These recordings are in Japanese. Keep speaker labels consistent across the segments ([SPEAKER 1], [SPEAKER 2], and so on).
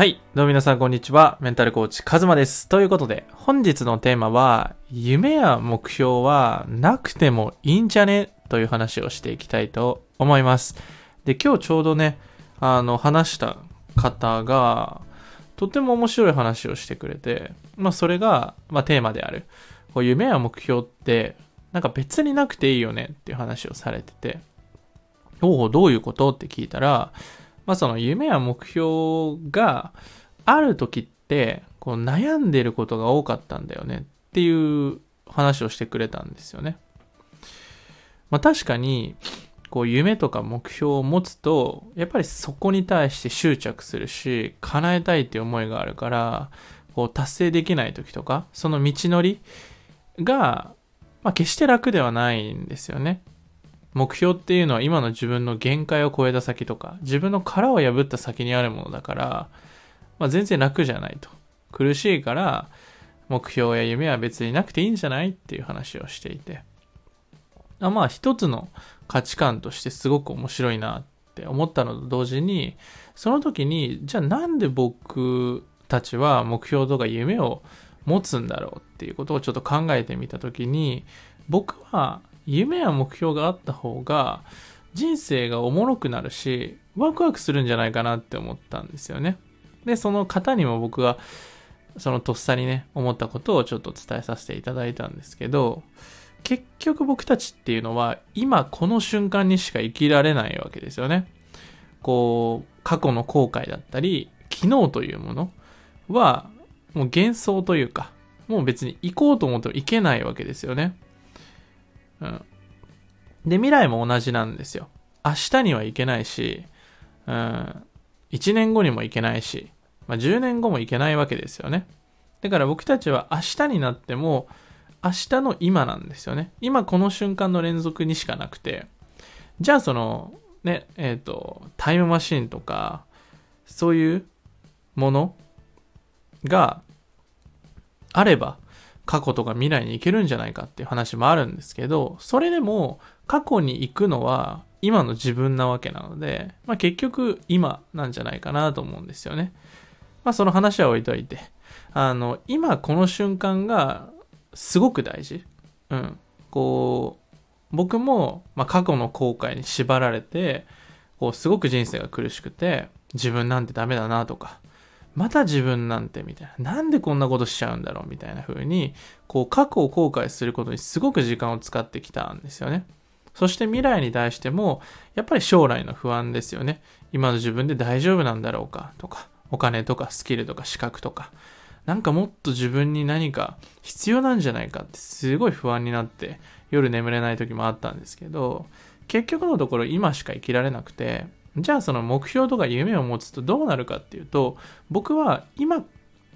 [SPEAKER 1] はい。どうも皆さん、こんにちは。メンタルコーチ、カズマです。ということで、本日のテーマは、夢や目標はなくてもいいんじゃね？という話をしていきたいと思います。で、今日ちょうどね、あの、話した方が、とても面白い話をしてくれて、まあ、それが、まあ、テーマである。こう夢や目標って、なんか別になくていいよねっていう話をされてて、おお、どういうこと？って聞いたら、まあその夢や目標がある時って、こう悩んでることが多かったんだよねっていう話をしてくれたんですよね。まあ確かに、こう夢とか目標を持つと、やっぱりそこに対して執着するし、叶えたいっていう思いがあるから、こう達成できない時とか、その道のりが、まあ決して楽ではないんですよね。目標っていうのは今の自分の限界を超えた先とか、自分の殻を破った先にあるものだから、まあ、全然楽じゃないと。苦しいから、目標や夢は別になくていいんじゃないっていう話をしていて。あまあ一つの価値観としてすごく面白いなって思ったのと同時に、その時に、じゃあなんで僕たちは目標とか夢を持つんだろうっていうことをちょっと考えてみた時に、僕は夢や目標があった方が人生がおもろくなるしワクワクするんじゃないかなって思ったんですよね。でその方にも僕がそのとっさにね思ったことをちょっと伝えさせていただいたんですけど結局僕たちっていうのは今この瞬間にしか生きられないわけですよね。こう過去の後悔だったり昨日というものはもう幻想というかもう別に行こうと思っても行けないわけですよね。うん。で、未来も同じなんですよ。明日には行けないし、うん、1年後にも行けないし、まあ、10年後も行けないわけですよね。だから僕たちは明日になっても、明日の今なんですよね。今この瞬間の連続にしかなくて、じゃあその、ね、えっ、と、タイムマシンとか、そういうものがあれば、過去とか未来に行けるんじゃないかっていう話もあるんですけど、それでも過去に行くのは今の自分なわけなので、まあ結局今なんじゃないかなと思うんですよね。まあその話は置いといて、あの、今この瞬間がすごく大事。うん。こう、僕も、まあ、過去の後悔に縛られて、こうすごく人生が苦しくて、自分なんてダメだなとか、また自分なんてみたいな。なんでこんなことしちゃうんだろうみたいな風に、こう過去を後悔することにすごく時間を使ってきたんですよね。そして未来に対しても、やっぱり将来の不安ですよね。今の自分で大丈夫なんだろうかとか、お金とかスキルとか資格とか、なんかもっと自分に何か必要なんじゃないかってすごい不安になって夜眠れない時もあったんですけど、結局のところ今しか生きられなくて、じゃあその目標とか夢を持つとどうなるかっていうと、僕は今っ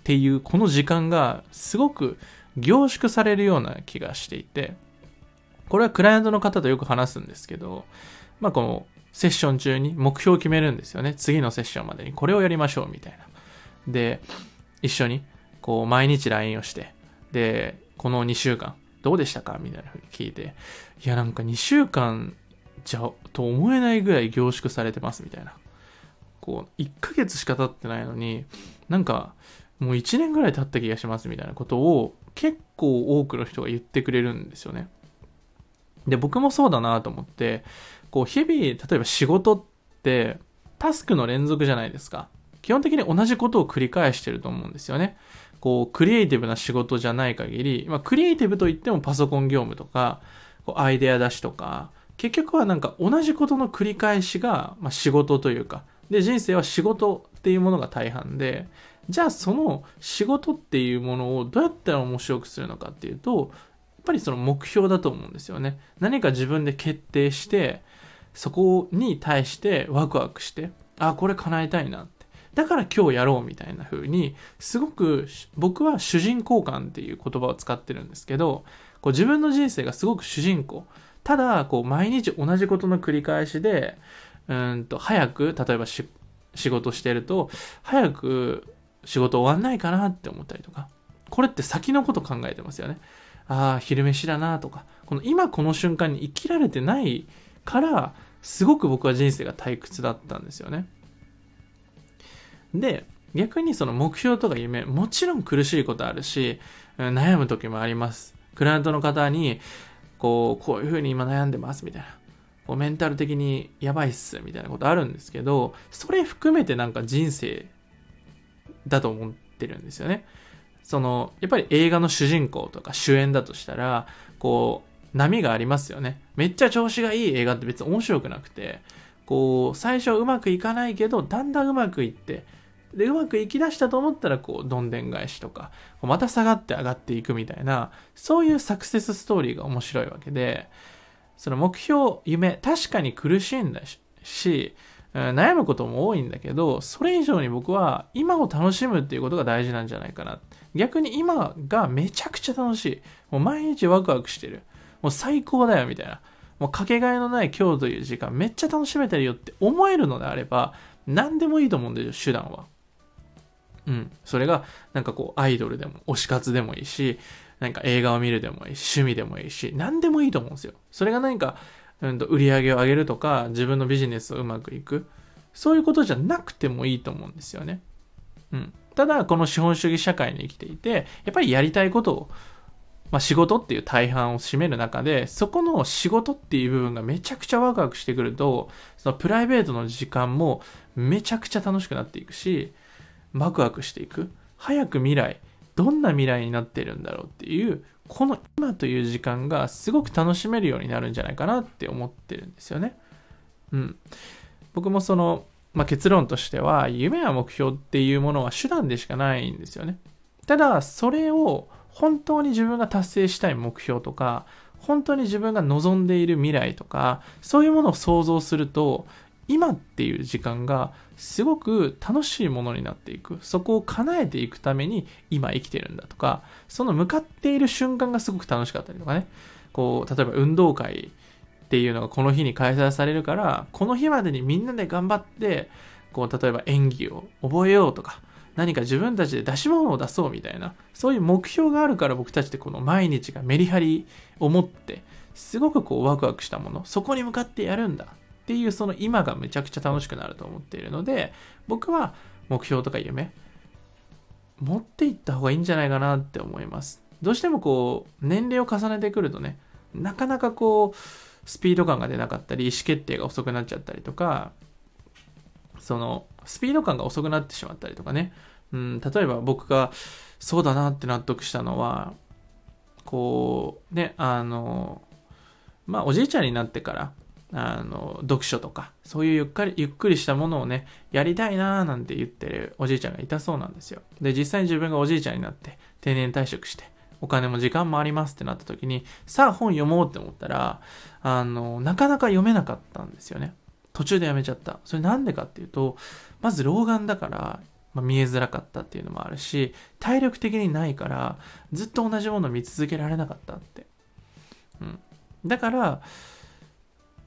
[SPEAKER 1] ていうこの時間がすごく凝縮されるような気がしていて、これはクライアントの方とよく話すんですけど、まあこのセッション中に目標を決めるんですよね。次のセッションまでにこれをやりましょうみたいな。で、一緒にこう毎日 LINE をして、で、この2週間どうでしたかみたいなふうに聞いて、いやなんか2週間じゃと思えないぐらい凝縮されてますみたいな。こう、1ヶ月しか経ってないのに、なんか、もう1年ぐらい経った気がしますみたいなことを結構多くの人が言ってくれるんですよね。で、僕もそうだなと思って、こう、日々、例えば仕事って、タスクの連続じゃないですか。基本的に同じことを繰り返してると思うんですよね。こう、クリエイティブな仕事じゃない限り、まあ、クリエイティブといってもパソコン業務とか、こうアイデア出しとか、結局はなんか同じことの繰り返しが、まあ、仕事というか、で、人生は仕事っていうものが大半で、じゃあその仕事っていうものをどうやったら面白くするのかっていうと、やっぱりその目標だと思うんですよね。何か自分で決定して、そこに対してワクワクして、あ、これ叶えたいなって。だから今日やろうみたいな風に、すごく僕は主人公感っていう言葉を使ってるんですけど、こう自分の人生がすごく主人公。ただ、こう毎日同じことの繰り返しで、うんと早く、例えば仕事してると、早く仕事終わんないかなって思ったりとか。これって先のこと考えてますよね。ああ、昼飯だなとか。この今この瞬間に生きられてないから、すごく僕は人生が退屈だったんですよね。で、逆にその目標とか夢、もちろん苦しいことあるし、悩む時もあります。クライアントの方に、こう、こういうふうに今悩んでますみたいな。こうメンタル的にやばいっすみたいなことあるんですけど、それ含めてなんか人生だと思ってるんですよね。その、やっぱり映画の主人公とか主演だとしたら、こう、波がありますよね。めっちゃ調子がいい映画って別に面白くなくて、こう、最初うまくいかないけど、だんだんうまくいって、で、うまくいきだしたと思ったら、こう、どんでん返しとか、また下がって上がっていくみたいな、そういうサクセスストーリーが面白いわけで、その目標、夢、確かに苦しいんだし、悩むことも多いんだけど、それ以上に僕は今を楽しむっていうことが大事なんじゃないかな。逆に今がめちゃくちゃ楽しい。もう毎日ワクワクしてる。もう最高だよみたいな。もうかけがえのない今日という時間めっちゃ楽しめてるよって思えるのであれば、何でもいいと思うんですよ、手段は。うん。それが、なんかこう、アイドルでも、推し活でもいいし、なんか映画を見るでもいいし、趣味でもいいし、何でもいいと思うんですよ。それが何か、うんと、売り上げを上げるとか、自分のビジネスをうまくいく。そういうことじゃなくてもいいと思うんですよね。うん。ただ、この資本主義社会に生きていて、やっぱりやりたいことを、まあ、仕事っていう大半を占める中で、そこの仕事っていう部分がめちゃくちゃワクワクしてくると、そのプライベートの時間もめちゃくちゃ楽しくなっていくし、ワクワクしていく。早く未来、どんな未来になってるんだろうっていう、この今という時間がすごく楽しめるようになるんじゃないかなって思ってるんですよね。うん。僕もその、まあ、結論としては、夢や目標っていうものは手段でしかないんですよね。ただ、それを本当に自分が達成したい目標とか、本当に自分が望んでいる未来とか、そういうものを想像すると、今っていう時間がすごく楽しいものになっていく。そこを叶えていくために今生きてるんだとか、その向かっている瞬間がすごく楽しかったりとかね。こう、例えば運動会っていうのがこの日に開催されるから、この日までにみんなで頑張って、こう、例えば演技を覚えようとか、何か自分たちで出し物を出そうみたいな、そういう目標があるから僕たちってこの毎日がメリハリを持って、すごくこうワクワクしたもの、そこに向かってやるんだっていうその今がめちゃくちゃ楽しくなると思っているので、僕は目標とか夢、持っていった方がいいんじゃないかなって思います。どうしてもこう、年齢を重ねてくるとね、なかなかこう、スピード感が出なかったり、意思決定が遅くなっちゃったりとか、その、スピード感が遅くなってしまったりとかね、うん、例えば僕がそうだなって納得したのは、こう、ね、あの、まあ、おじいちゃんになってから、あの、読書とか、そういうゆっくり、ゆっくりしたものをね、やりたいなーなんて言ってるおじいちゃんがいたそうなんですよ。で、実際に自分がおじいちゃんになって、定年退職して、お金も時間もありますってなった時に、さあ本読もうって思ったら、あの、なかなか読めなかったんですよね。途中でやめちゃった。それなんでかっていうと、まず老眼だから、まあ、見えづらかったっていうのもあるし、体力的にないから、ずっと同じもの見続けられなかったって。うん。だから、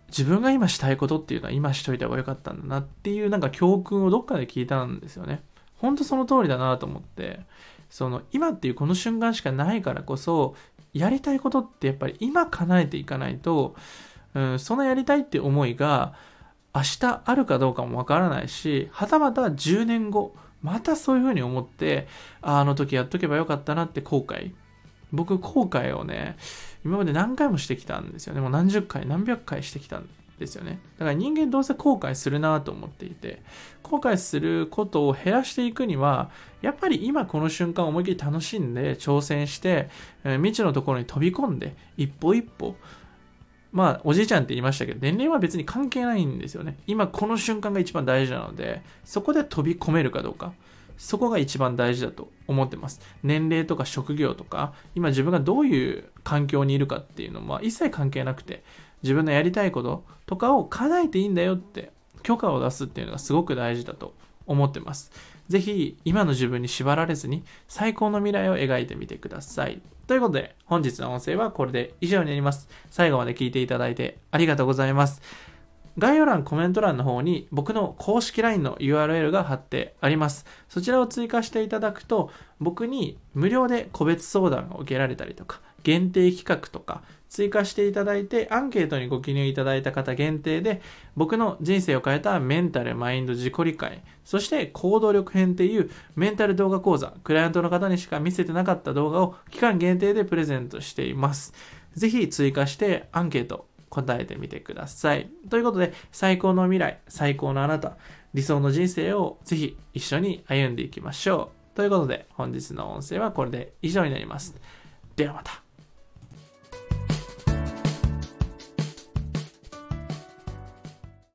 [SPEAKER 1] 自分が今したいことっていうのは今しといた方がよかったんだなっていうなんか教訓をどっかで聞いたんですよね。ほんとその通りだなと思って、その今っていうこの瞬間しかないからこそ、やりたいことってやっぱり今叶えていかないと、うん、そのやりたいって思いが明日あるかどうかもわからないし、はたまた10年後、またそういうふうに思って、あの時やっとけばよかったなって後悔。僕後悔をね、今まで何回もしてきたんですよね。もう何十回、何百回してきたんですよね。だから人間どうせ後悔するなと思っていて、後悔することを減らしていくには、やっぱり今この瞬間思いっきり楽しんで挑戦して、未知のところに飛び込んで、一歩一歩、まあ、おじいちゃんって言いましたけど、年齢は別に関係ないんですよね。今この瞬間が一番大事なので、そこで飛び込めるかどうか。そこが一番大事だと思ってます。年齢とか職業とか、今自分がどういう環境にいるかっていうのは一切関係なくて、自分のやりたいこととかを叶えていいんだよって許可を出すっていうのがすごく大事だと思ってます。ぜひ今の自分に縛られずに最高の未来を描いてみてください。ということで本日の音声はこれで以上になります。最後まで聞いていただいてありがとうございます。概要欄、コメント欄の方に僕の公式 LINE の URL が貼ってあります。そちらを追加していただくと、僕に無料で個別相談を受けられたりとか、限定企画とか、追加していただいて、アンケートにご記入いただいた方限定で、僕の人生を変えたメンタル、マインド、自己理解、そして行動力編っていうメンタル動画講座、クライアントの方にしか見せてなかった動画を期間限定でプレゼントしています。ぜひ追加してアンケート答えてみてください。ということで、最高の未来、最高のあなた、理想の人生をぜひ一緒に歩んでいきましょう。ということで、本日の音声はこれで以上になります。ではまた。